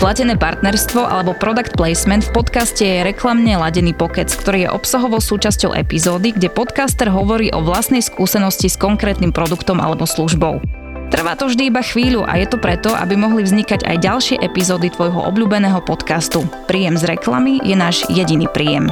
Platené partnerstvo alebo product placement v podcaste je reklamne ladený pokec, ktorý je obsahovou súčasťou epizódy, kde podcaster hovorí o vlastnej skúsenosti s konkrétnym produktom alebo službou. Trvá to vždy iba chvíľu a je to preto, aby mohli vznikať aj ďalšie epizódy tvojho obľúbeného podcastu. Príjem z reklamy je náš jediný príjem.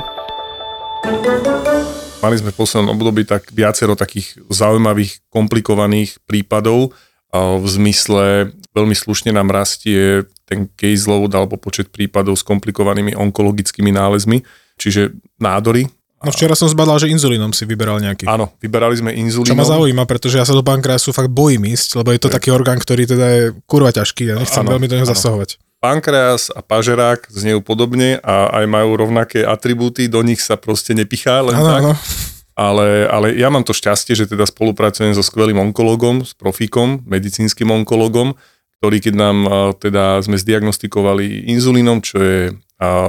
Mali sme v poslednom období tak viacero takých zaujímavých, komplikovaných prípadov, v zmysle veľmi slušne nám rastie ten case load alebo počet prípadov s komplikovanými onkologickými nálezmi, čiže nádory. No včera som zbadal, že inzulínom si vyberal nejaký. Áno, vyberali sme inzulínom. Čo ma zaujíma, pretože ja sa do pankreasu fakt bojím ísť, lebo je to taký orgán, ktorý teda je kurva ťažký a ja nechcem ano, veľmi do neho zasahovať. Pankreas a pažerák znejú podobne a aj majú rovnaké atribúty, do nich sa proste nepichá len ano, tak. Ano ale, ale ja mám to šťastie, že teda spolupracujem so skvelým onkologom, s profíkom, medicínskym onkologom, ktorý keď nám teda sme zdiagnostikovali inzulínom, čo je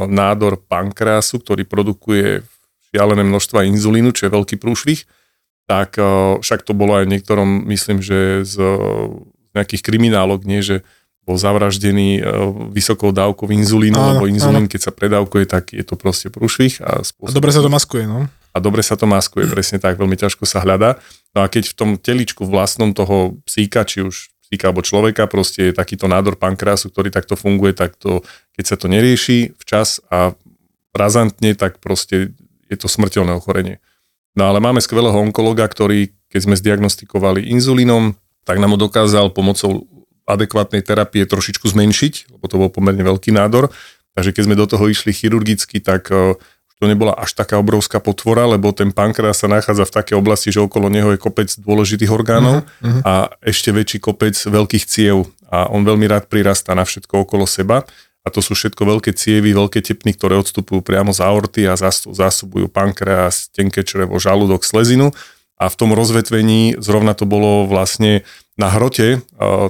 nádor pankreasu, ktorý produkuje šialené množstva inzulínu, čo je veľký prúšvih, tak však to bolo aj v niektorom, myslím, že z, z nejakých kriminálok, nie, že bol zavraždený vysokou dávkou inzulínu, áno, lebo inzulín, áno. keď sa predávkuje, tak je to proste prúšvih. A, a dobre sa to maskuje, no? a dobre sa to maskuje, presne tak, veľmi ťažko sa hľadá. No a keď v tom teličku vlastnom toho psíka, či už psíka alebo človeka, proste je takýto nádor pankrásu, ktorý takto funguje, tak to, keď sa to nerieši včas a razantne, tak proste je to smrteľné ochorenie. No ale máme skvelého onkologa, ktorý, keď sme zdiagnostikovali inzulínom, tak nám ho dokázal pomocou adekvátnej terapie trošičku zmenšiť, lebo to bol pomerne veľký nádor. Takže keď sme do toho išli chirurgicky, tak to nebola až taká obrovská potvora, lebo ten pankreas sa nachádza v takej oblasti, že okolo neho je kopec dôležitých orgánov uh-huh. a ešte väčší kopec veľkých ciev. A on veľmi rád prirastá na všetko okolo seba. A to sú všetko veľké cievy, veľké tepny, ktoré odstupujú priamo z aorty a zásobujú pankreas, tenké črevo, žalúdok, slezinu. A v tom rozvetvení zrovna to bolo vlastne na hrote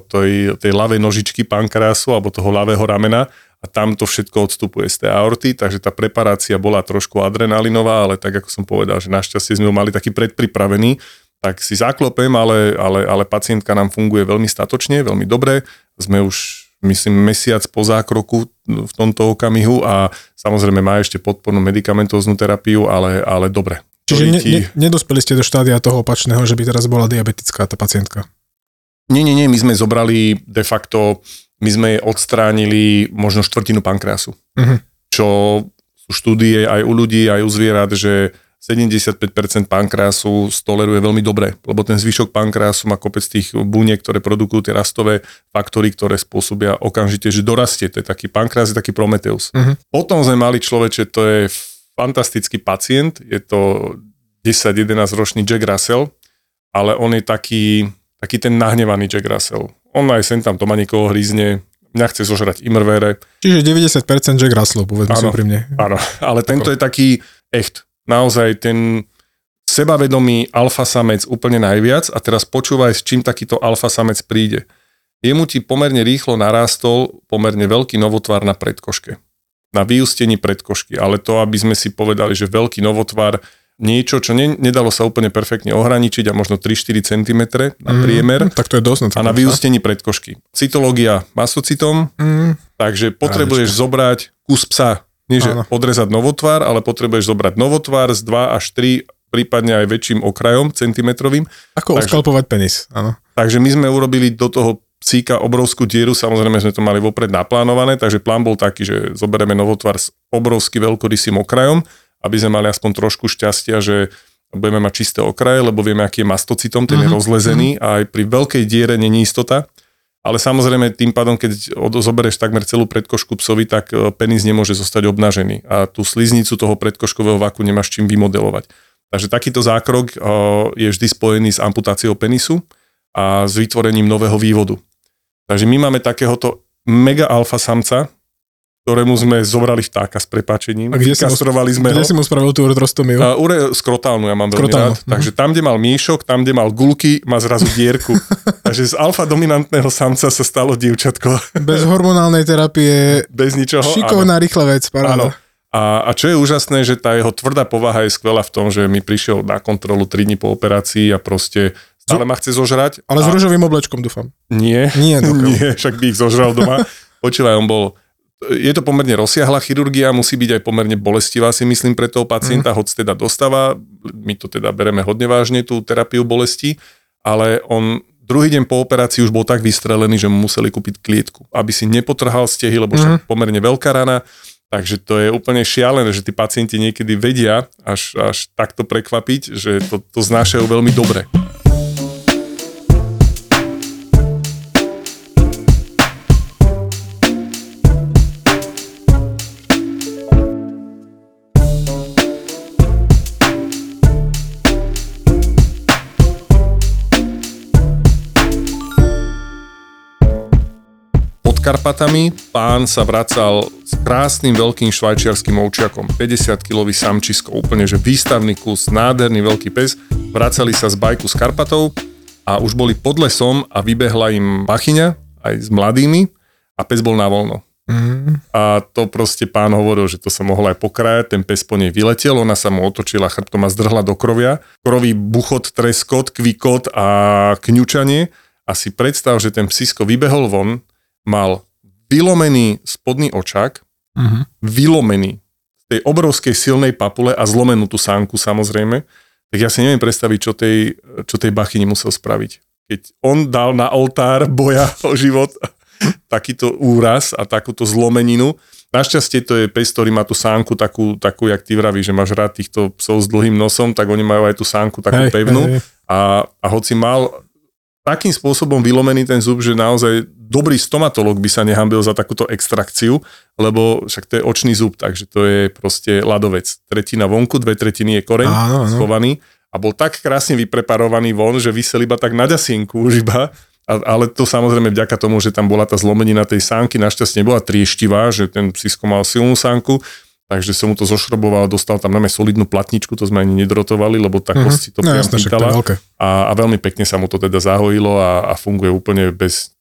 tej, tej ľavej nožičky pankreasu alebo toho ľavého ramena a tam to všetko odstupuje z tej aorty, takže tá preparácia bola trošku adrenalinová, ale tak ako som povedal, že našťastie sme ho mali taký predpripravený, tak si zaklopem, ale, ale, ale pacientka nám funguje veľmi statočne, veľmi dobre. Sme už, myslím, mesiac po zákroku v tomto okamihu a samozrejme má ešte podpornú medicamentóznu terapiu, ale, ale dobre. Čiže ne, ne, nedospeli ste do štádia toho opačného, že by teraz bola diabetická tá pacientka? Nie, nie, nie, my sme zobrali de facto my sme odstránili možno štvrtinu pankreasu. Uh-huh. Čo sú štúdie aj u ľudí, aj u zvierat, že 75% pankreasu stoleruje veľmi dobre, lebo ten zvyšok pankreasu má kopec tých buniek, ktoré produkujú tie rastové faktory, ktoré spôsobia okamžite, že dorastie. To je taký pankreas, je taký Prometeus. Uh-huh. Potom sme mali človeče, to je fantastický pacient, je to 10-11 ročný Jack Russell, ale on je taký, taký ten nahnevaný Jack Russell on aj sem tam to má niekoho hryzne, mňa chce zožrať imrvére. Čiže 90% Jack Russell, povedzme si pri mne. Áno, ale tento je taký echt. Naozaj ten sebavedomý alfa samec úplne najviac a teraz počúvaj, s čím takýto alfa samec príde. Jemu ti pomerne rýchlo narástol pomerne veľký novotvar na predkoške. Na vyústení predkošky, ale to, aby sme si povedali, že veľký novotvar niečo, čo ne, nedalo sa úplne perfektne ohraničiť a možno 3-4 cm na mhm. priemer. Mm, tak to je dosť. A na vyústení predkošky. Cytológia masocitom, mm. takže potrebuješ Álička. zobrať kus psa. Nie, že Áno. odrezať novotvar, ale potrebuješ zobrať novotvar z 2 až 3 prípadne aj väčším okrajom centimetrovým. Ako takže, oskalpovať penis, áno. Takže my sme urobili do toho psíka obrovskú dieru, samozrejme sme to mali vopred naplánované, takže plán bol taký, že zoberieme novotvar s obrovsky veľkorysým okrajom, aby sme mali aspoň trošku šťastia, že budeme mať čisté okraje, lebo vieme, aký je mastocitom, ten mm-hmm. je mhm, rozlezený mhm. a aj pri veľkej diere není istota. Ale samozrejme tým pádom, keď zoberieš takmer celú predkošku psovi, tak e, penis nemôže zostať obnažený a tú sliznicu toho predkoškového vaku nemáš čím vymodelovať. Takže takýto zákrok e, je vždy spojený s amputáciou penisu a s vytvorením nového vývodu. Takže my máme takéhoto mega alfa samca, ktorému sme zobrali vtáka s prepáčením. A kde, mu, sme kde ho. si mu spravil tú uretrostomiu? Uh, ure, skrotálnu ja mám veľmi rád. Uh-huh. Takže tam, kde mal míšok, tam, kde mal gulky, má zrazu dierku. Takže z alfa dominantného samca sa stalo dievčatko. Bez hormonálnej terapie. Bez ničoho. Šikovná, áno. rýchla vec, paráda. Áno. A, a čo je úžasné, že tá jeho tvrdá povaha je skvelá v tom, že mi prišiel na kontrolu 3 dní po operácii a proste stále ma chce zožrať. Ale a... s rúžovým oblečkom, dúfam. Nie, nie, no, nie, však by ich zožral doma. Počúvaj, on bol je to pomerne rozsiahla chirurgia, musí byť aj pomerne bolestivá, si myslím, pre toho pacienta, mm. hoď teda dostáva, my to teda bereme hodne vážne, tú terapiu bolesti, ale on druhý deň po operácii už bol tak vystrelený, že mu museli kúpiť klietku, aby si nepotrhal stehy, lebo mm. pomerne veľká rana, takže to je úplne šialené, že tí pacienti niekedy vedia až, až takto prekvapiť, že to, to znášajú veľmi dobre. Karpatami pán sa vracal s krásnym veľkým švajčiarským ovčiakom, 50-kilový samčisko, úplne že výstavný kus, nádherný veľký pes. Vracali sa z bajku s Karpatov a už boli pod lesom a vybehla im pachyňa aj s mladými a pes bol na voľno. Mm. A to proste pán hovoril, že to sa mohlo aj pokrajať, ten pes po nej vyletel, ona sa mu otočila chrbtom a zdrhla do krovia. Krový buchot, treskot, kvikot a kňučanie. A si predstav, že ten psisko vybehol von, mal vylomený spodný očák, uh-huh. vylomený z tej obrovskej silnej papule a zlomenú tú sánku samozrejme, tak ja si neviem predstaviť, čo tej, čo tej bachyni musel spraviť. Keď on dal na oltár boja o život takýto úraz a takúto zlomeninu, Našťastie to je pes, ktorý má tú sánku takú, takú jak ty vraví, že máš rád týchto psov s dlhým nosom, tak oni majú aj tú sánku takú hej, pevnú. Hej. A, a hoci mal takým spôsobom vylomený ten zub, že naozaj dobrý stomatolog by sa nehambil za takúto extrakciu, lebo však to je očný zub, takže to je proste ľadovec. Tretina vonku, dve tretiny je koreň áno, áno. schovaný a bol tak krásne vypreparovaný von, že vysel iba tak na ďasienku už iba, ale to samozrejme vďaka tomu, že tam bola tá zlomenina tej sánky, našťastie nebola trieštivá, že ten psisko mal silnú sánku, takže som mu to zošroboval, dostal tam najmä solidnú platničku, to sme ani nedrotovali, lebo tá kosť si to no, jasné, pýtala a, a veľmi pekne sa mu to teda zahojilo a, a funguje úplne bez,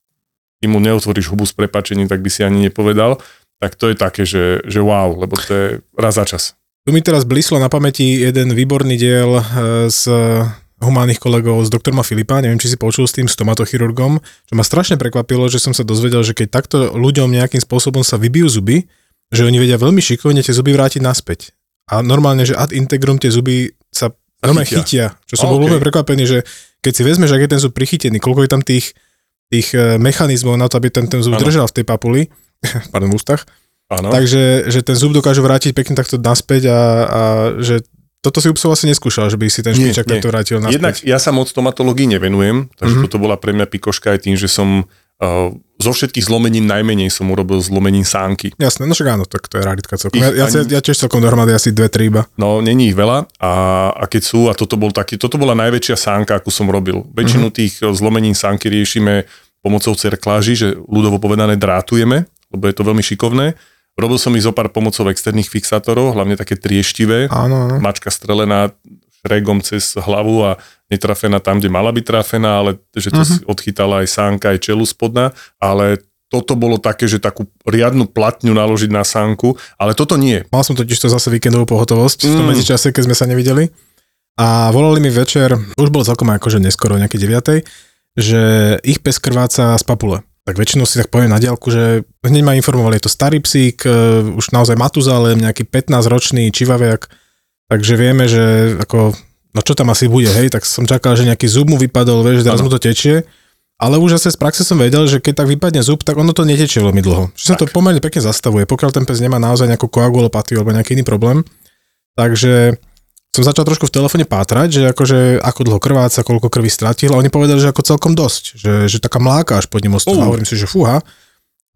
kým mu neotvoríš hubu s prepačením, tak by si ani nepovedal, tak to je také, že, že wow, lebo to je raz za čas. Tu mi teraz blíslo na pamäti jeden výborný diel z eh, humánnych kolegov s doktorma Filipa, neviem, či si počul s tým stomatochirurgom, čo ma strašne prekvapilo, že som sa dozvedel, že keď takto ľuďom nejakým spôsobom sa vybijú zuby, že oni vedia veľmi šikovne tie zuby vrátiť naspäť. A normálne, že ad integrum tie zuby sa normálne chytia. chytia čo som okay. bol veľmi prekvapený, že keď si vezmeš, ak je ten zub prichytený, koľko je tam tých, tých e, mechanizmov na to, aby ten, ten zub ano. držal v tej papuli, pardon, v ústach, ano. takže že ten zub dokáže vrátiť pekne takto naspäť a, a že toto si psov asi neskúšal, že by si ten špičak takto vrátil naspäť. Jednak ja sa moc stomatológii nevenujem, takže mm-hmm. toto bola pre mňa pikoška aj tým, že som zo všetkých zlomenín najmenej som urobil zlomenín sánky. Jasné, no však áno, tak to je raritka celkom. Ja, ja, ani... ja tiež celkom dohromady asi dve, tri iba. No, není ich veľa a, a keď sú, a toto, bol taký, toto bola najväčšia sánka, akú som robil. Väčšinu mm-hmm. tých zlomenín sánky riešime pomocou cerkláži, že ľudovo povedané drátujeme, lebo je to veľmi šikovné. Robil som ich zo pár pomocou externých fixátorov, hlavne také trieštivé. Áno, áno. Mačka strelená šregom cez hlavu a netrafená tam, kde mala byť trafená, ale že to uh-huh. odchytala aj sánka, aj čelu spodná, ale toto bolo také, že takú riadnu platňu naložiť na sánku, ale toto nie. Mal som totiž to zase víkendovú pohotovosť mm. v tom mm. medzičase, keď sme sa nevideli. A volali mi večer, už bolo celkom akože neskoro, nejaké 9, že ich pes krváca z papule. Tak väčšinou si tak poviem na diálku, že hneď ma informovali, je to starý psík, e, už naozaj matuzálem, nejaký 15-ročný čivaviak, takže vieme, že ako no čo tam asi bude, hej, tak som čakal, že nejaký zub mu vypadol, vieš, teraz mu to tečie. Ale už zase z praxe som vedel, že keď tak vypadne zub, tak ono to netečie veľmi dlho. Že sa to pomerne pekne zastavuje, pokiaľ ten pes nemá naozaj nejakú koagulopatiu alebo nejaký iný problém. Takže som začal trošku v telefóne pátrať, že akože ako dlho krváca, koľko krvi stratil a oni povedali, že ako celkom dosť, že, že taká mláka až pod ním ostala. Uh. Hovorím si, že fúha.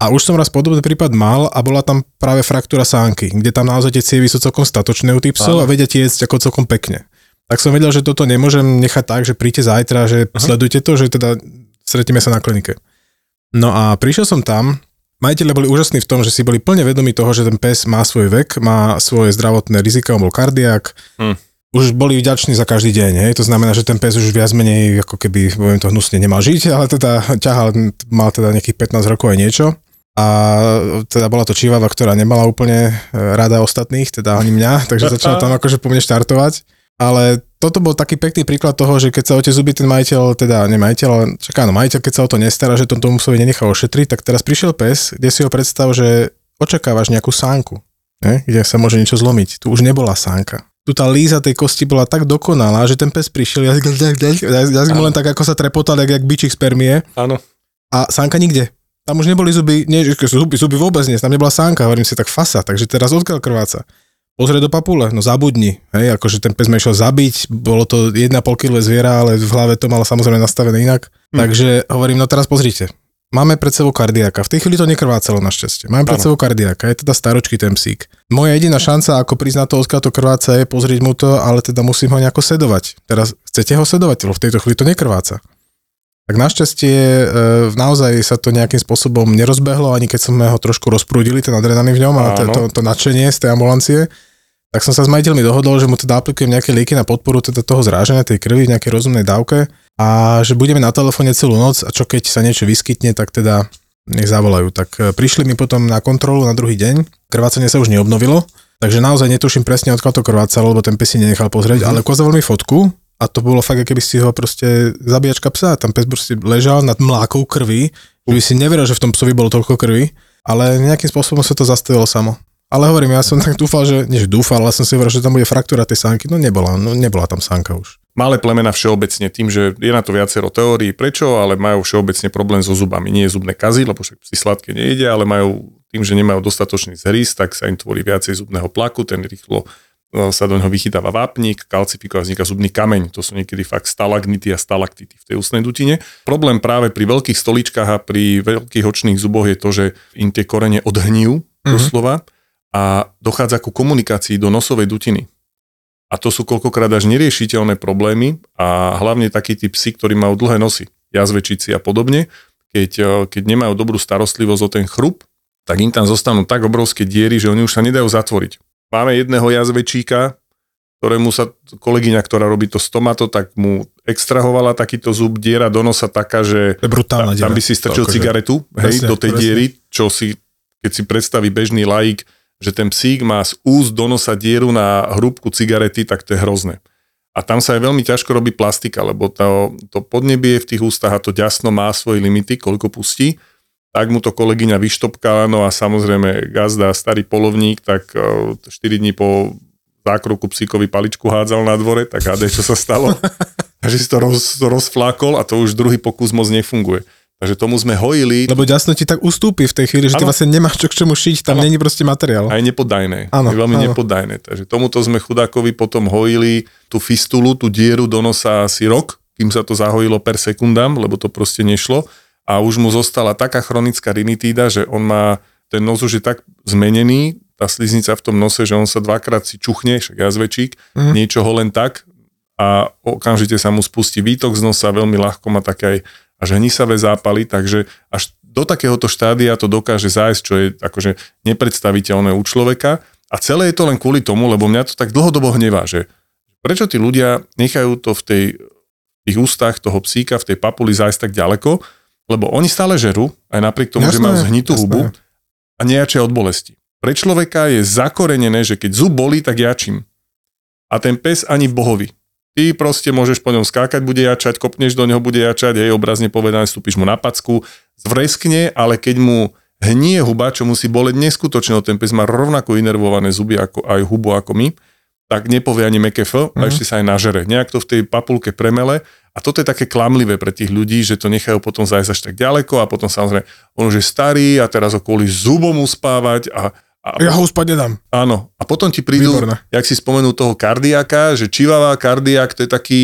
A už som raz podobný prípad mal a bola tam práve fraktúra sánky, kde tam naozaj tie cievy sú celkom statočné u tých psov a vedia tiecť ako celkom pekne tak som vedel, že toto nemôžem nechať tak, že príďte zajtra, že Aha. sledujte to, že teda stretíme sa na klinike. No a prišiel som tam, majiteľe boli úžasní v tom, že si boli plne vedomi toho, že ten pes má svoj vek, má svoje zdravotné rizika, on bol kardiak, hm. už boli vďační za každý deň, hej? to znamená, že ten pes už viac menej, ako keby, poviem to hnusne, nemal žiť, ale teda ťahal, mal teda nejakých 15 rokov aj niečo a teda bola to čívava, ktorá nemala úplne e, rada ostatných, teda ani mňa, takže začala tam akože po mne štartovať. Ale toto bol taký pekný príklad toho, že keď sa o tie zuby ten majiteľ, teda nemajiteľ, ale čaká, no majiteľ, keď sa o to nestará, že tomto musovi nenechal ošetriť, tak teraz prišiel pes, kde si ho predstav, že očakávaš nejakú sánku, ne? kde sa môže niečo zlomiť. Tu už nebola sánka. Tu tá líza tej kosti bola tak dokonalá, že ten pes prišiel, jazyk, jazyk mu len tak ako sa trepotal, jak, jak bičík spermie. Áno. A sánka nikde. Tam už neboli zuby, nie, zuby, zuby vôbec nie, tam nebola sánka, hovorím si tak fasa, takže teraz odkiaľ krváca? Pozrie do papule, no zabudni, hej, akože ten pes ma išiel zabiť, bolo to 1,5 kg zviera, ale v hlave to malo samozrejme nastavené inak. Hm. Takže hovorím, no teraz pozrite, máme pred sebou kardiaka. V tej chvíli to nekrvácalo našťastie. Máme pred sebou kardiaka, je teda staročky ten psík. Moja jediná šanca, ako priznať to, odkiaľ to krváca, je pozrieť mu to, ale teda musím ho nejako sedovať. Teraz chcete ho sedovať, lebo v tejto chvíli to nekrváca. Tak našťastie e, naozaj sa to nejakým spôsobom nerozbehlo, ani keď sme ho trošku rozprúdili, ten adrenalín v ňom a to, to, to nadšenie z tej ambulancie. Tak som sa s majiteľmi dohodol, že mu teda aplikujem nejaké lieky na podporu teda toho zráženia tej krvi v nejakej rozumnej dávke a že budeme na telefóne celú noc a čo keď sa niečo vyskytne, tak teda nech zavolajú. Tak e, prišli mi potom na kontrolu na druhý deň, krvácanie sa už neobnovilo, takže naozaj netuším presne odkiaľ to krvácalo, lebo ten pes si nenechal pozrieť, mm-hmm. ale ukázal mi fotku a to bolo fakt, keby si ho proste zabíjačka psa. Tam pes proste ležal nad mlákou krvi, že by si neveril, že v tom psovi bolo toľko krvi, ale nejakým spôsobom sa to zastavilo samo. Ale hovorím, ja som tak dúfal, že, nie že dúfal, ale som si hovoril, že tam bude fraktúra tej sánky. No nebola, no nebola tam sánka už. Malé plemena všeobecne tým, že je na to viacero teórií, prečo, ale majú všeobecne problém so zubami. Nie je zubné kazy, lebo však si sladké nejde, ale majú tým, že nemajú dostatočný zrys, tak sa im tvorí viacej zubného plaku, ten rýchlo sa do neho vychytáva vápnik, kalcifiko a vzniká zubný kameň. To sú niekedy fakt stalagnity a stalaktity v tej ústnej dutine. Problém práve pri veľkých stoličkách a pri veľkých očných zuboch je to, že im tie korene odhnijú mm-hmm. doslova a dochádza ku komunikácii do nosovej dutiny. A to sú koľkokrát až neriešiteľné problémy a hlavne takí tí psi, ktorí majú dlhé nosy, jazvečici a podobne, keď, e, keď nemajú dobrú starostlivosť o ten chrup, tak im tam zostanú tak obrovské diery, že oni už sa nedajú zatvoriť Máme jedného jazvečíka, ktorému sa kolegyňa, ktorá robí to stomato, tak mu extrahovala takýto zub, diera do nosa taká, že tam, tam by si strčil to, cigaretu hej, presne, do tej presne. diery, čo si, keď si predstaví bežný laik, že ten psík má z úst do nosa dieru na hrúbku cigarety, tak to je hrozné. A tam sa aj veľmi ťažko robí plastika, lebo to, to podnebie v tých ústach a to ďasno má svoje limity, koľko pustí tak mu to kolegyňa vyštopkala, no a samozrejme gazda, starý polovník, tak 4 e, dní po zákroku psíkovi paličku hádzal na dvore, tak hádej, čo sa stalo. Takže si to roz, rozflákol a to už druhý pokus moc nefunguje. Takže tomu sme hojili. Lebo ďasno ti tak ustúpi v tej chvíli, že ano. ty vlastne nemáš čo k čomu šiť, tam není proste materiál. Aj nepodajné. Ano, je veľmi ano. nepodajné. Takže tomuto sme chudákovi potom hojili tú fistulu, tú dieru do nosa asi rok, kým sa to zahojilo per sekundám, lebo to proste nešlo a už mu zostala taká chronická rinitída, že on má, ten nos už je tak zmenený, tá sliznica v tom nose, že on sa dvakrát si čuchne, však jazvečík, mm. niečo ho len tak a okamžite sa mu spustí výtok z nosa, veľmi ľahko má také aj až hnisavé zápaly, takže až do takéhoto štádia to dokáže zájsť, čo je akože nepredstaviteľné u človeka a celé je to len kvôli tomu, lebo mňa to tak dlhodobo hnevá, že prečo tí ľudia nechajú to v tej v tých ústach toho psíka, v tej papuli zájsť tak ďaleko, lebo oni stále žerú, aj napriek tomu, jasné, že majú zhnitú jasné. hubu a nejačia od bolesti. Pre človeka je zakorenené, že keď zub bolí, tak jačím. A ten pes ani bohovi. Ty proste môžeš po ňom skákať, bude jačať, kopneš do neho, bude jačať, jej obrazne povedané, stúpiš mu na packu, zvreskne, ale keď mu hnie huba, čo musí boleť neskutočne, ten pes má rovnako inervované zuby ako aj hubu ako my, tak nepovie ani meké F a mm. ešte sa aj nažere. Nejak to v tej papulke premele a toto je také klamlivé pre tých ľudí, že to nechajú potom zajsť až tak ďaleko a potom samozrejme on už je starý a teraz ho kvôli zubom uspávať a a ja ho uspať nedám. Áno. A potom ti prídu, Výborné. jak si spomenul toho kardiaka, že čivavá kardiak to je taký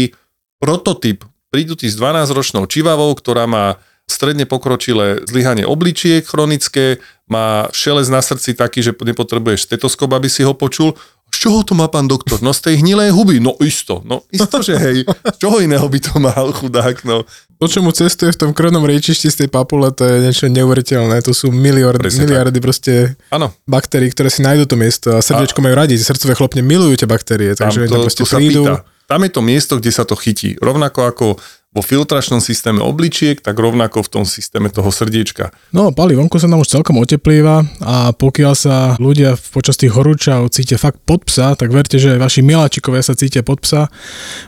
prototyp. Prídu ti s 12-ročnou čivavou, ktorá má stredne pokročilé zlyhanie obličiek chronické, má šelez na srdci taký, že nepotrebuješ stetoskop, aby si ho počul z čoho to má pán doktor? No z tej hnilej huby. No isto, no isto, že hej. Z čoho iného by to mal chudák, no. To, čo mu cestuje v tom krvnom riečišti z tej papule, to je niečo neuveriteľné. To sú miliard, miliardy tak. proste ano. baktérií, ktoré si nájdú to miesto a srdiečko a... majú radi. Srdcové chlopne milujú tie baktérie, takže tam to, to prídu. Pýta. Tam je to miesto, kde sa to chytí. Rovnako ako vo filtračnom systéme obličiek, tak rovnako v tom systéme toho srdiečka. No, Pali, vonku sa nám už celkom oteplíva a pokiaľ sa ľudia počas tých horúčav cítia fakt pod psa, tak verte, že vaši miláčikovia sa cítia pod psa.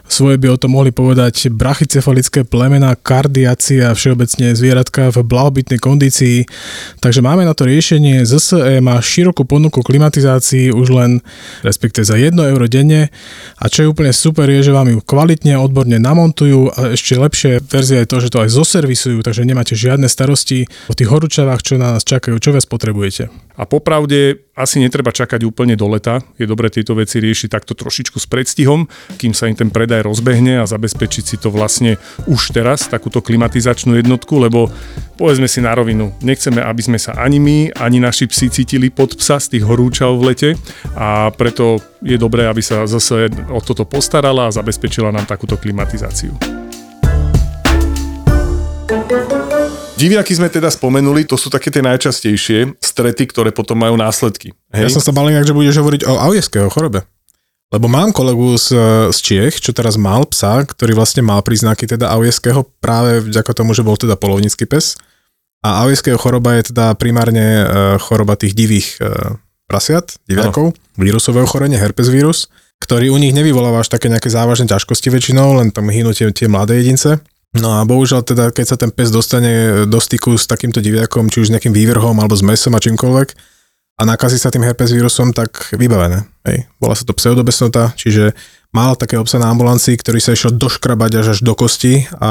Svoje by o tom mohli povedať brachycefalické plemena, kardiaci a všeobecne zvieratka v blahobytnej kondícii. Takže máme na to riešenie. ZSE má širokú ponuku klimatizácií už len respektive za 1 euro denne a čo je úplne super je, že vám ju kvalitne, odborne namontujú a ešte ešte lepšie verzia je to, že to aj zoservisujú, takže nemáte žiadne starosti o tých horúčavách, čo na nás čakajú, čo vás potrebujete. A popravde asi netreba čakať úplne do leta. Je dobre tieto veci riešiť takto trošičku s predstihom, kým sa im ten predaj rozbehne a zabezpečiť si to vlastne už teraz, takúto klimatizačnú jednotku, lebo povedzme si na rovinu, nechceme, aby sme sa ani my, ani naši psi cítili pod psa z tých horúčav v lete a preto je dobré, aby sa zase o toto postarala a zabezpečila nám takúto klimatizáciu. Diviaky sme teda spomenuli, to sú také tie najčastejšie strety, ktoré potom majú následky. Hej? Ja som sa bal inak, že budeš hovoriť o aujeského chorobe. Lebo mám kolegu z, z Čiech, čo teraz mal psa, ktorý vlastne mal príznaky teda aujeského práve vďaka tomu, že bol teda polovnícky pes. A aujeského choroba je teda primárne e, choroba tých divých e, prasiat, diviakov, ano. vírusové ochorenie, herpes vírus, ktorý u nich nevyvoláva až také nejaké závažné ťažkosti väčšinou, len tam hynú tie, tie mladé jedince. No a bohužiaľ teda, keď sa ten pes dostane do styku s takýmto diviakom, či už s nejakým vývrhom alebo s mesom a čímkoľvek a nakazí sa tým herpes vírusom, tak vybavené. Hej. Bola sa to pseudobesnota, čiže mal také obsa na ambulancii, ktorý sa išiel doškrabať až, až do kosti a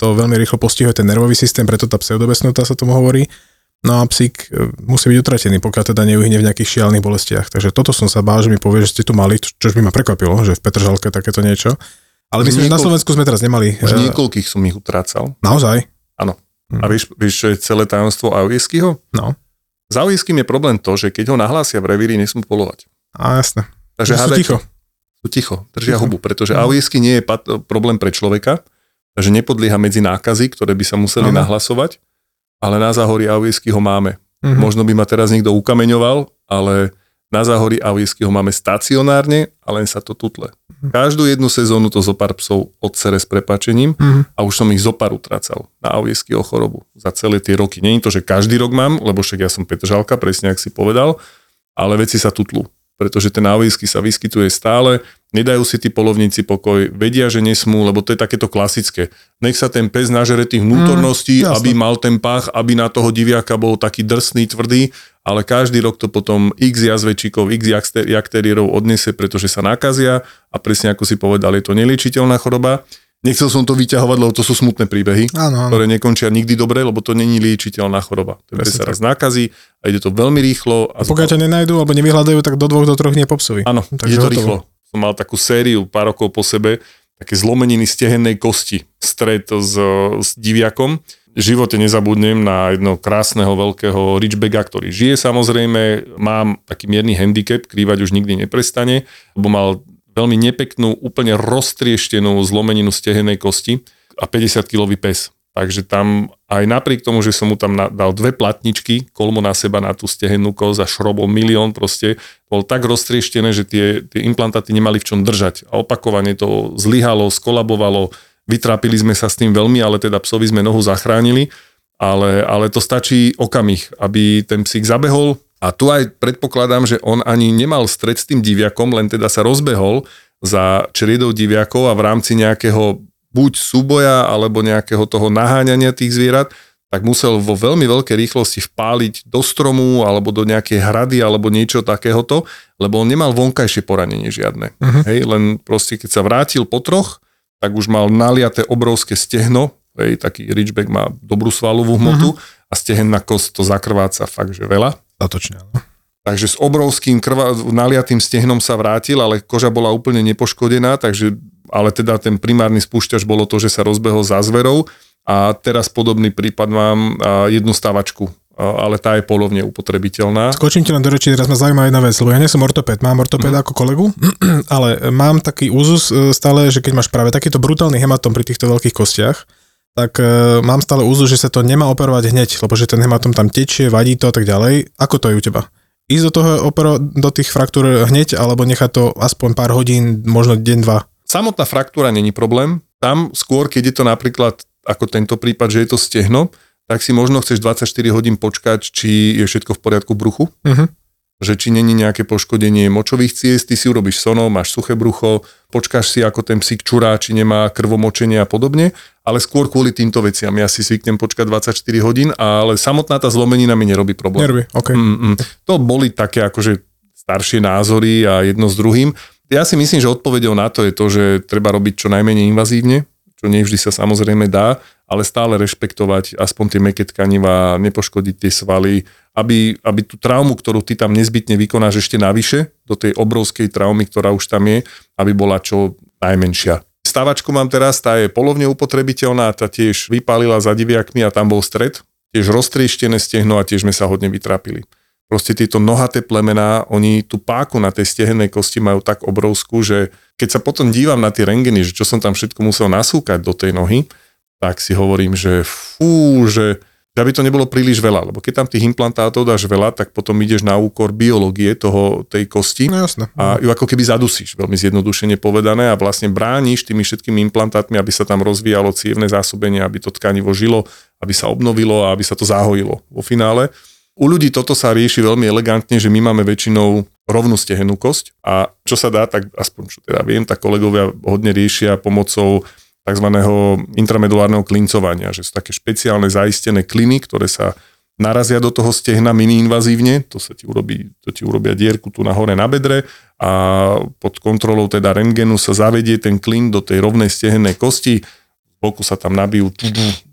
to veľmi rýchlo postihuje ten nervový systém, preto tá pseudobesnota sa tomu hovorí. No a psík e, musí byť utratený, pokiaľ teda neuhyne v nejakých šialných bolestiach. Takže toto som sa bál, že mi povie, že ste tu mali, čo by ma prekvapilo, že v Petržalke takéto niečo. Ale myslím, že na Slovensku sme teraz nemali. Už uh, niekoľkých som ich utrácal. Naozaj? Áno. Hmm. A vieš, vieš, čo je celé tajomstvo Aujeskýho? No. S Aujeským je problém to, že keď ho nahlásia v revíri, nesmú polovať. A jasné. Takže sú ticho. Sú ticho, držia ticho. hubu, pretože no. Aujeský nie je pat- problém pre človeka, takže nepodlieha medzi nákazy, ktoré by sa museli no. nahlasovať, ale na záhorí Aujeský ho máme. Mm-hmm. Možno by ma teraz niekto ukameňoval, ale na záhorí Aujeský ho máme stacionárne a len sa to tutle. Každú jednu sezónu to zopár psov odsere s prepačením mm-hmm. a už som ich zopár utracal na Aujeskýho chorobu za celé tie roky. Není to, že každý rok mám, lebo však ja som Petržalka, presne ak si povedal, ale veci sa tutlú pretože ten aujský sa vyskytuje stále, nedajú si tí polovníci pokoj, vedia, že nesmú, lebo to je takéto klasické. Nech sa ten pes nažere tých vnútorností, mm, aby mal ten pach, aby na toho diviaka bol taký drsný, tvrdý, ale každý rok to potom x jazvečíkov, x jakterierov odniesie, pretože sa nakazia a presne ako si povedal, je to neliečiteľná choroba Nechcel som to vyťahovať, lebo to sú smutné príbehy, áno, áno. ktoré nekončia nikdy dobre, lebo to není liečiteľná choroba. To sa raz nákazí a ide to veľmi rýchlo. A, a pokiaľ ťa nenajdu alebo nevyhľadajú, tak do dvoch, do troch nepopsujú. Áno, Takže ide to rýchlo. Som mal takú sériu pár rokov po sebe, také zlomeniny stehennej kosti, stred s, s diviakom. V živote nezabudnem na jedno krásneho veľkého Richbega, ktorý žije samozrejme. Mám taký mierny handicap, krývať už nikdy neprestane, lebo mal veľmi nepeknú, úplne roztrieštenú zlomeninu stehenej kosti a 50-kilový pes. Takže tam aj napriek tomu, že som mu tam dal dve platničky, kolmo na seba na tú stehennú kosť a šrobol milión proste, bol tak roztrieštené, že tie, tie implantáty nemali v čom držať. A opakovane to zlyhalo, skolabovalo, vytrápili sme sa s tým veľmi, ale teda psovi sme nohu zachránili. Ale, ale to stačí okamih, aby ten psík zabehol, a tu aj predpokladám, že on ani nemal stred s tým diviakom, len teda sa rozbehol za čriedou diviakov a v rámci nejakého buď súboja alebo nejakého toho naháňania tých zvierat, tak musel vo veľmi veľkej rýchlosti vpáliť do stromu alebo do nejakej hrady alebo niečo takéhoto, lebo on nemal vonkajšie poranenie žiadne. Uh-huh. Hej, len proste keď sa vrátil po troch, tak už mal naliaté obrovské stehno, hej, taký Ridgeback má dobrú svalovú hmotu uh-huh. a stehenná kost to zakrváca fakt, že veľa. Statočne, áno. Takže s obrovským krva, naliatým stehnom sa vrátil, ale koža bola úplne nepoškodená, takže, ale teda ten primárny spúšťač bolo to, že sa rozbehol za zverou a teraz podobný prípad mám jednu stavačku ale tá je polovne upotrebiteľná. Skočím ti len do reči, teraz ma zaujíma jedna vec, lebo ja nie som ortoped, mám ortopeda mm. ako kolegu, ale mám taký úzus e, stále, že keď máš práve takýto brutálny hematom pri týchto veľkých kostiach, tak e, mám stále úzu, že sa to nemá operovať hneď, lebo že ten hematom tam tečie, vadí to a tak ďalej. Ako to je u teba? Ísť do toho opero, do tých fraktúr hneď, alebo nechať to aspoň pár hodín, možno deň, dva? Samotná fraktúra není problém, tam skôr, keď je to napríklad ako tento prípad, že je to stehno, tak si možno chceš 24 hodín počkať, či je všetko v poriadku v bruchu. Uh-huh. Že či není nejaké poškodenie močových ciest, ty si urobíš sono, máš suché brucho, počkáš si, ako ten psík čurá, či nemá krvomočenie a podobne, ale skôr kvôli týmto veciam. Ja si zvyknem počkať 24 hodín, ale samotná tá zlomenina mi nerobí problém. Nervy, OK. Mm, mm. To boli také akože staršie názory a jedno s druhým. Ja si myslím, že odpovedou na to je to, že treba robiť čo najmenej invazívne, čo nevždy sa samozrejme dá, ale stále rešpektovať aspoň tie meké tkaniva, nepoškodiť tie svaly, aby, aby tú traumu, ktorú ty tam nezbytne vykonáš ešte navyše, do tej obrovskej traumy, ktorá už tam je, aby bola čo najmenšia. Stavačku mám teraz, tá je polovne upotrebiteľná, tá tiež vypálila za diviakmi a tam bol stred, tiež roztrieštené stehno a tiež sme sa hodne vytrápili. Proste tieto nohaté plemená, oni tú páku na tej stehennej kosti majú tak obrovskú, že keď sa potom dívam na tie rengeny, že čo som tam všetko musel nasúkať do tej nohy, tak si hovorím, že fú, že aby to nebolo príliš veľa, lebo keď tam tých implantátov dáš veľa, tak potom ideš na úkor biológie toho, tej kosti no, jasne. a ju ako keby zadusíš, veľmi zjednodušene povedané a vlastne brániš tými všetkými implantátmi, aby sa tam rozvíjalo cievne zásobenie, aby to tkanivo žilo, aby sa obnovilo a aby sa to zahojilo vo finále. U ľudí toto sa rieši veľmi elegantne, že my máme väčšinou rovnú stehenú kosť a čo sa dá, tak aspoň čo teda viem, tak kolegovia hodne riešia pomocou tzv. intramedulárneho klincovania, že sú také špeciálne zaistené kliny, ktoré sa narazia do toho stehna mini invazívne. to sa ti urobí, to ti urobia dierku tu na hore na bedre a pod kontrolou teda rengenu sa zavedie ten klin do tej rovnej stehennej kosti, boku sa tam nabijú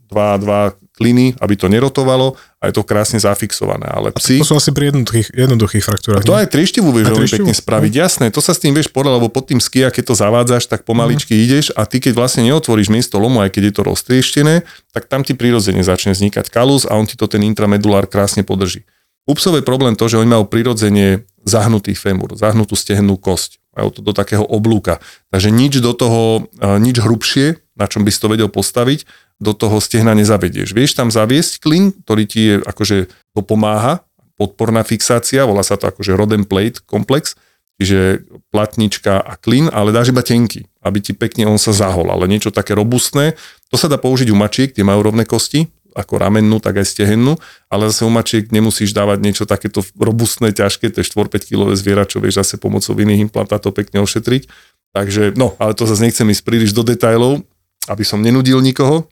2, dva tliny, aby to nerotovalo a je to krásne zafixované. Ale psi... to sú asi pri jednoduchých, jednoduchých fraktúrach. A to ne? aj trištivu vieš veľmi pekne spraviť. Mm. Jasné, to sa s tým vieš podľa, lebo pod tým skia, keď to zavádzaš, tak pomaličky mm. ideš a ty keď vlastne neotvoríš miesto lomu, aj keď je to roztrieštené, tak tam ti prirodzene začne vznikať kalus a on ti to ten intramedulár krásne podrží. U psov je problém to, že oni majú prirodzene zahnutý femur, zahnutú stehnú kosť. Majú to do takého oblúka. Takže nič do toho, nič hrubšie, na čom by si to vedel postaviť, do toho stehna nezavedieš. Vieš tam zaviesť klin, ktorý ti je akože to pomáha, podporná fixácia, volá sa to akože rod and plate komplex, čiže platnička a klin, ale dáš iba tenký, aby ti pekne on sa zahol, ale niečo také robustné, to sa dá použiť u mačiek, tie majú rovné kosti, ako ramennú, tak aj stehennú, ale zase u mačiek nemusíš dávať niečo takéto robustné, ťažké, to je 4-5 kg zviera, čo vieš zase pomocou iných implantátov pekne ošetriť. Takže, no, ale to zase nechcem ísť príliš do detajlov, aby som nenudil nikoho,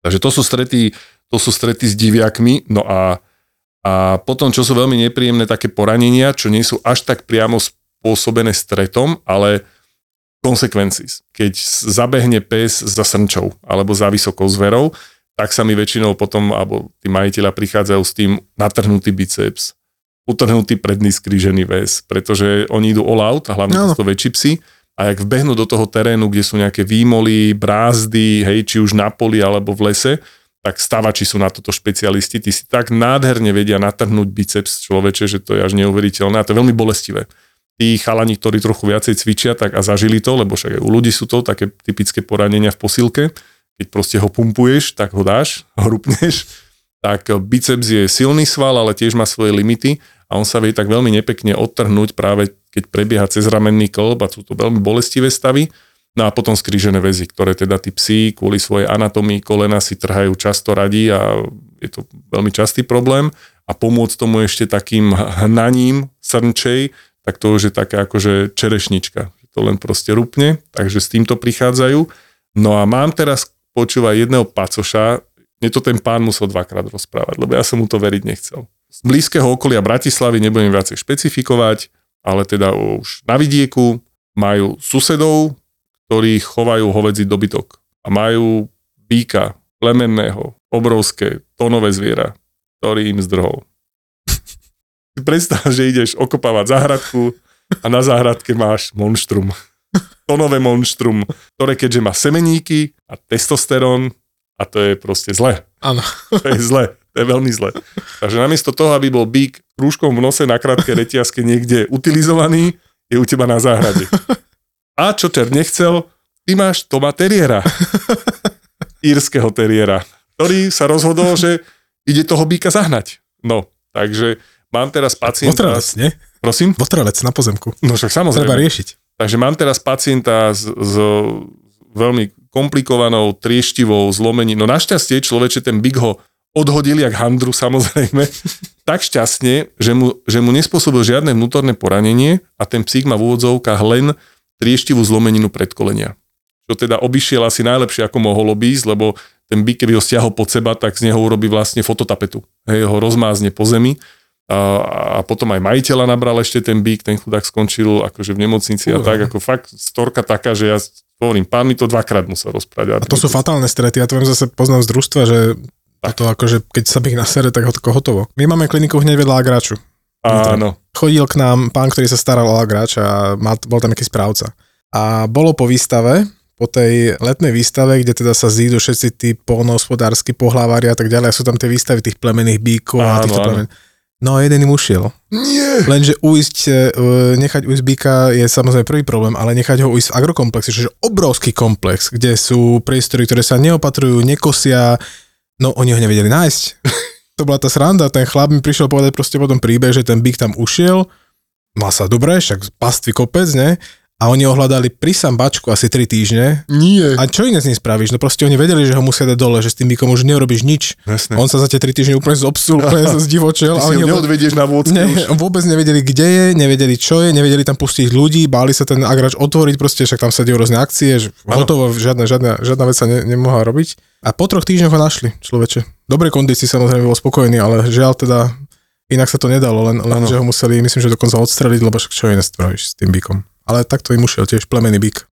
Takže to sú strety, to sú strety s diviakmi, no a, a potom, čo sú veľmi nepríjemné také poranenia, čo nie sú až tak priamo spôsobené stretom, ale konsekvencies. Keď zabehne pes za srnčou alebo za vysokou zverou, tak sa mi väčšinou potom, alebo tí majiteľa prichádzajú s tým natrhnutý biceps, utrhnutý predný skrížený väz, pretože oni idú all out, a hlavne no. to väčší psi, a ak vbehnú do toho terénu, kde sú nejaké výmoly, brázdy, hej, či už na poli alebo v lese, tak stavači sú na toto špecialisti, tí si tak nádherne vedia natrhnúť biceps človeče, že to je až neuveriteľné a to je veľmi bolestivé. Tí chalani, ktorí trochu viacej cvičia tak a zažili to, lebo však aj u ľudí sú to také typické poranenia v posilke, keď proste ho pumpuješ, tak ho dáš, hrupneš, tak biceps je silný sval, ale tiež má svoje limity a on sa vie tak veľmi nepekne odtrhnúť práve keď prebieha cezramenný klb a sú to veľmi bolestivé stavy. No a potom skrížené väzy, ktoré teda tí psi kvôli svojej anatomii kolena si trhajú často radí a je to veľmi častý problém. A pomôcť tomu ešte takým hnaním srnčej, tak to už je taká akože čerešnička. To len proste rupne, takže s týmto prichádzajú. No a mám teraz počúvať jedného pacoša, mne to ten pán musel dvakrát rozprávať, lebo ja som mu to veriť nechcel. Z blízkeho okolia Bratislavy nebudem viacej špecifikovať, ale teda už na vidieku majú susedov, ktorí chovajú hovedzí dobytok a majú býka plemenného, obrovské, tónové zviera, ktorý im zdrhol. Predstav, že ideš okopávať záhradku a na záhradke máš monštrum. Tonové monštrum, ktoré keďže má semeníky a testosterón, a to je proste zle. Áno. To je zle. To je veľmi zle. Takže namiesto toho, aby bol bík krúžkom v nose na krátke reťazke niekde utilizovaný, je u teba na záhrade. A čo čer nechcel, ty máš Toma teriera. Írskeho teriera, ktorý sa rozhodol, že ide toho býka zahnať. No, takže mám teraz pacienta... Votrelec, nie? Prosím? Votrelec na pozemku. No však samozrejme. Treba riešiť. Takže mám teraz pacienta s, s veľmi komplikovanou, trieštivou zlomeninou. No našťastie človeče ten Big ho odhodil jak handru samozrejme, tak šťastne, že mu, že mu nespôsobil žiadne vnútorné poranenie a ten psík má v úvodzovkách len trieštivú zlomeninu predkolenia. Čo teda obišiel asi najlepšie, ako mohol obísť, lebo ten byk, keby ho stiahol pod seba, tak z neho urobí vlastne fototapetu. Hej, ho rozmázne po zemi a, a potom aj majiteľa nabral ešte ten byk, ten chudák skončil akože v nemocnici uh, a tak, ako fakt storka taká, že ja hovorím, pán mi to dvakrát musel rozprávať. A to sú fatálne strety, ja to viem zase poznám z družstva, že tak. to akože, keď sa bych nasere, tak hotovo. My máme kliniku hneď vedľa Agraču. Áno. Chodil k nám pán, ktorý sa staral o Agrač a mal, bol tam nejaký správca. A bolo po výstave, po tej letnej výstave, kde teda sa zídu všetci tí polnohospodársky pohlávari a tak ďalej, a sú tam tie výstavy tých plemených bíkov a týchto plemen. No a jeden im ušiel. Nie. Lenže ujsť, e, nechať ujsť býka je samozrejme prvý problém, ale nechať ho ujsť v agrokomplexe, čiže obrovský komplex, kde sú priestory, ktoré sa neopatrujú, nekosia, no oni ho nevedeli nájsť. to bola tá sranda, ten chlap mi prišiel povedať proste potom príbeh, že ten bík tam ušiel, mal sa dobre, však pastvy kopec, ne? A oni ho hľadali pri sambačku asi 3 týždne. Nie. A čo iné s ním spravíš? No proste oni vedeli, že ho musia dať dole, že s tým bykom už nerobíš nič. Jasne. On sa za tie 3 týždne úplne zobsul, úplne sa zdivočil. Ty si ho neodvedieš na vôdzku ne, už. vôbec nevedeli, kde je, nevedeli, čo je, nevedeli tam pustiť ľudí, báli sa ten agrač otvoriť, proste však tam sa rôzne akcie, že hotovo, žiadna, žiadna, žiadna vec sa ne, nemohla robiť. A po troch týždňoch ho našli, človeče. Dobre kondícii samozrejme bol spokojný, ale žiaľ teda inak sa to nedalo, len, len že ho museli, myslím, že dokonca odstreliť, lebo však čo iné spravíš s tým bykom ale takto im ušiel tiež plemený byk.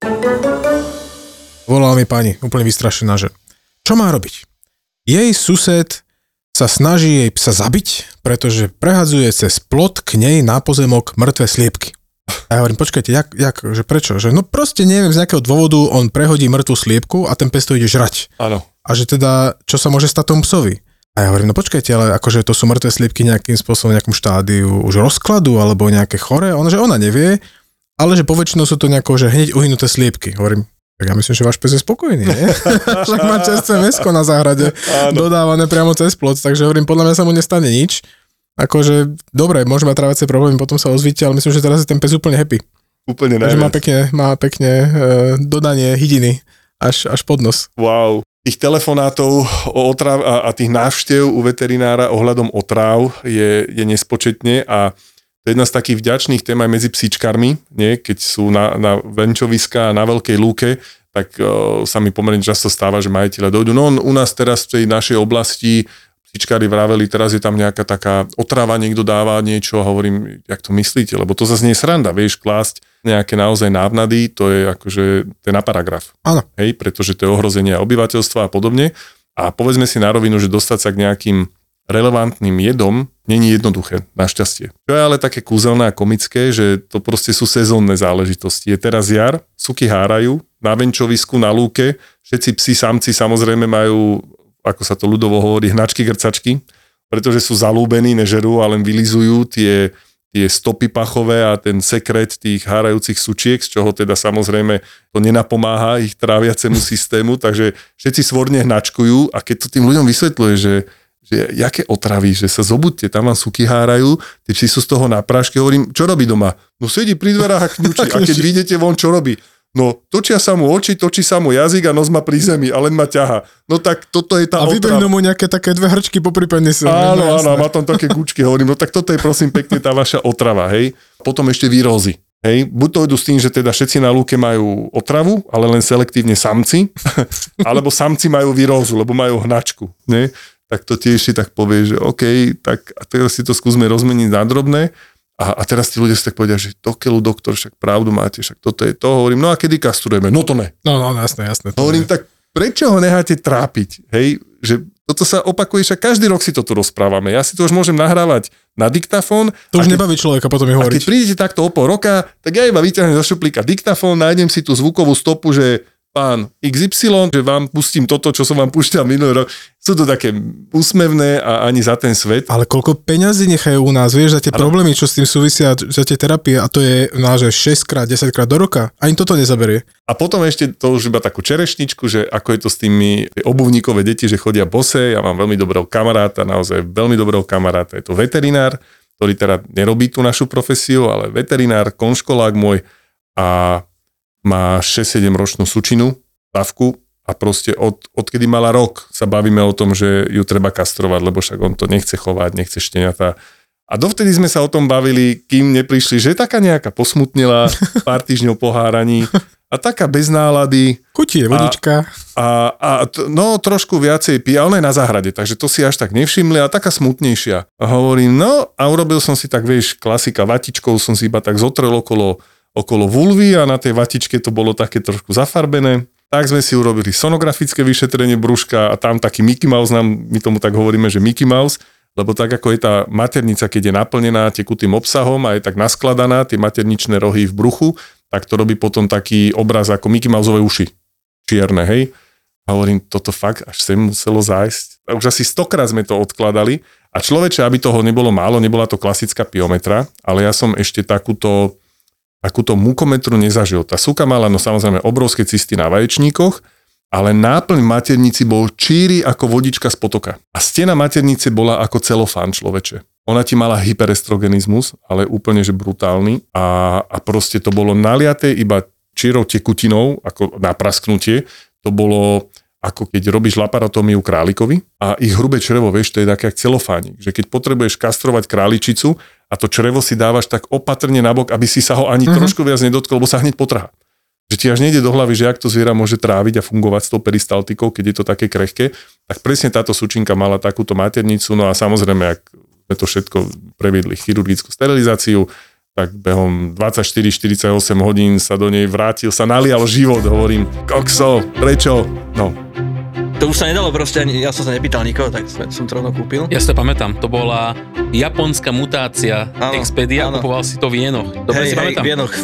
Volala mi pani, úplne vystrašená, že čo má robiť? Jej sused sa snaží jej psa zabiť, pretože prehadzuje cez plot k nej na pozemok mŕtve sliepky. A ja hovorím, počkajte, jak, jak, že prečo? Že no proste neviem, z nejakého dôvodu on prehodí mŕtvu sliepku a ten pes to ide žrať. Áno. A že teda, čo sa môže stať tomu psovi? A ja hovorím, no počkajte, ale akože to sú mŕtve sliepky nejakým spôsobom, nejakom štádiu už rozkladu alebo nejaké chore. Ona, že ona nevie, ale že poväčšinou sú to nejako, že hneď uhynuté sliepky. Hovorím, tak ja myslím, že váš pes je spokojný, nie? Však má čerstvé mesko na záhrade, Áno. dodávané priamo cez plot, takže hovorím, podľa mňa sa mu nestane nič. Akože, dobre, môže mať trávacie problémy, potom sa ozvíte, ale myslím, že teraz je ten pes úplne happy. Úplne najviac. Takže má pekne, má pekne e, dodanie hydiny až, až pod nos. Wow. Tých telefonátov o otrav a, a tých návštev u veterinára ohľadom otráv je, je nespočetne a to je jedna z takých vďačných tém aj medzi psíčkarmi, nie? keď sú na, na venčoviska a na veľkej lúke, tak uh, sa mi pomerne často stáva, že majiteľe dojdú. No u nás teraz v tej našej oblasti psíčkári vraveli, teraz je tam nejaká taká otrava, niekto dáva niečo a hovorím, jak to myslíte, lebo to zase nie je sranda, vieš, klásť nejaké naozaj návnady, to je akože, ten na paragraf. Áno. Hej, pretože to je ohrozenie obyvateľstva a podobne. A povedzme si na rovinu, že dostať sa k nejakým relevantným jedom není jednoduché, našťastie. Čo je ale také kúzelné a komické, že to proste sú sezónne záležitosti. Je teraz jar, suky hárajú, na venčovisku, na lúke, všetci psi samci samozrejme majú, ako sa to ľudovo hovorí, hnačky grcačky, pretože sú zalúbení, nežerú a len vylizujú tie, tie stopy pachové a ten sekret tých hárajúcich sučiek, z čoho teda samozrejme to nenapomáha ich tráviacemu systému, takže všetci svorne hnačkujú a keď to tým ľuďom vysvetľuje, že že jaké otravy, že sa zobudte, tam vám suky hárajú, tie psi sú z toho na práške, hovorím, čo robí doma? No sedí pri dverách a kňučí, a keď vidíte von, čo robí? No, točia sa mu oči, točí sa mu jazyk a nos má pri zemi a len ma ťaha. No tak toto je tá A vybehnú mu nejaké také dve hrčky po penise. Áno, no, áno, má tam také gučky, hovorím, no tak toto je prosím pekne tá vaša otrava, hej. Potom ešte výrozy. Hej, buď to idú s tým, že teda všetci na lúke majú otravu, ale len selektívne samci, alebo samci majú výrozu, lebo majú hnačku. Nie? Tak to tiež si tak povie, že OK, tak a teraz si to skúsme rozmeniť na drobné. A, a teraz tí ľudia si tak povedia, že to keľu doktor, však pravdu máte, však toto je to. Hovorím, no a kedy kastrujeme? No to ne. No, no, jasné, jasné. Hovorím, je. tak prečo ho necháte trápiť? Hej, že toto sa opakuje, však každý rok si to tu rozprávame. Ja si to už môžem nahrávať na diktafón. To už keď, nebaví človeka potom je hovoriť. A keď prídete takto o pol roka, tak ja iba vyťahnem zo šuplíka diktafón, nájdem si tú zvukovú stopu, že pán XY, že vám pustím toto, čo som vám púšťal minulý rok. Sú to také úsmevné a ani za ten svet. Ale koľko peňazí nechajú u nás, vieš, za tie ano. problémy, čo s tým súvisia, za tie terapie a to je náže 6 krát, 10 krát do roka. Ani toto nezaberie. A potom ešte to už iba takú čerešničku, že ako je to s tými obuvníkové deti, že chodia bose. Ja mám veľmi dobrého kamaráta, naozaj veľmi dobrého kamaráta. Je to veterinár, ktorý teda nerobí tú našu profesiu, ale veterinár, konškolák môj a má 6-7 ročnú sučinu, tavku a proste od, odkedy mala rok sa bavíme o tom, že ju treba kastrovať, lebo však on to nechce chovať, nechce šteniatá. A dovtedy sme sa o tom bavili, kým neprišli, že je taká nejaká posmutnila, pár týždňov poháraní a taká bez nálady. Kutie, vodička. A, a t- no trošku viacej pí, ale na záhrade, takže to si až tak nevšimli a taká smutnejšia. A hovorím, no a urobil som si tak, vieš, klasika, vatičkou som si iba tak zotrel okolo, okolo vulvy a na tej vatičke to bolo také trošku zafarbené. Tak sme si urobili sonografické vyšetrenie brúška a tam taký Mickey Mouse, nám, my tomu tak hovoríme, že Mickey Mouse, lebo tak ako je tá maternica, keď je naplnená tekutým obsahom a je tak naskladaná, tie materničné rohy v bruchu, tak to robí potom taký obraz ako Mickey Mouseové uši. Čierne, hej. A hovorím, toto fakt až sem muselo zájsť. A už asi stokrát sme to odkladali. A človeče, aby toho nebolo málo, nebola to klasická piometra, ale ja som ešte takúto, takúto mukometru nezažil. Tá suka mala no samozrejme obrovské cysty na vaječníkoch, ale náplň maternici bol číry ako vodička z potoka. A stena maternice bola ako celofán človeče. Ona ti mala hyperestrogenizmus, ale úplne že brutálny a, a proste to bolo naliaté iba čírou tekutinou, ako na prasknutie. To bolo ako keď robíš laparotómiu králikovi a ich hrubé črevo, vieš, to je také ako celofánik, že keď potrebuješ kastrovať králičicu a to črevo si dávaš tak opatrne nabok, aby si sa ho ani uh-huh. trošku viac nedotkol, lebo sa hneď potrhá že ti až nejde do hlavy, že ak to zviera môže tráviť a fungovať s tou peristaltikou, keď je to také krehké, tak presne táto sučinka mala takúto maternicu, no a samozrejme, ak sme to všetko previedli chirurgickú sterilizáciu, tak behom 24-48 hodín sa do nej vrátil, sa nalial život, hovorím, kokso, prečo? No, to už sa nedalo proste, ani, ja som sa nepýtal nikoho, tak som to rovno kúpil. Ja si to pamätám, to bola japonská mutácia áno, Expedia, áno. kupoval si to v Jenoch. Dobre hej, si hej, pamätám. v Jenoch,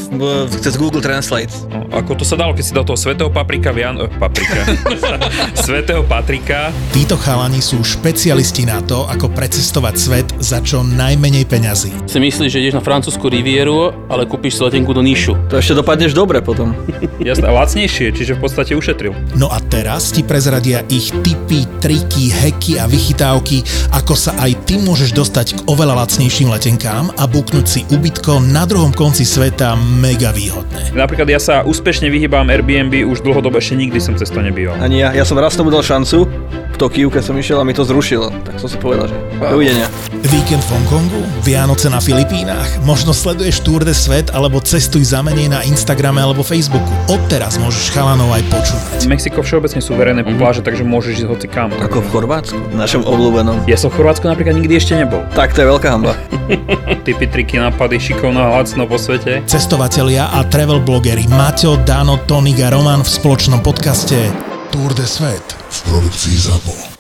cez Google Translate. No, ako to sa dalo, keď si dal toho svetého paprika, Vian... paprika. svetého Patrika. Títo chalani sú špecialisti na to, ako precestovať svet za čo najmenej peňazí. Si myslíš, že ideš na francúzsku rivieru, ale kúpiš si letenku do Níšu. To ešte dopadneš dobre potom. Jasné, lacnejšie, čiže v podstate ušetril. No a teraz ti prezradia ich tipy, triky, heky a vychytávky, ako sa aj ty môžeš dostať k oveľa lacnejším letenkám a buknúť si ubytko na druhom konci sveta mega výhodné. Napríklad ja sa úspešne vyhýbam Airbnb, už dlhodobo ešte nikdy som cez to nebýval. Ani ja, ja som raz tomu dal šancu, v Tokiu, keď som išiel a mi to zrušilo. Tak som si povedal, že dovidenia. Víkend v Hongkongu, Vianoce na Filipínach, možno sleduješ Tour de Svet alebo cestuj za menej na Instagrame alebo Facebooku. Odteraz môžeš chalanov aj počúvať. Mexiko všeobecne sú verejné mm-hmm. pláže, takže môžeš ísť hoci kam. Ako v Chorvátsku, v našom obľúbenom. Ja som v Chorvátsku napríklad nikdy ešte nebol. Tak to je veľká hamba. Typy, triky, nápady, šikovná lacno po svete. Cestovatelia a travel blogery Maťo, Dano, Tonik a Roman v spoločnom podcaste Tour de Svet v produkcii ZAPO.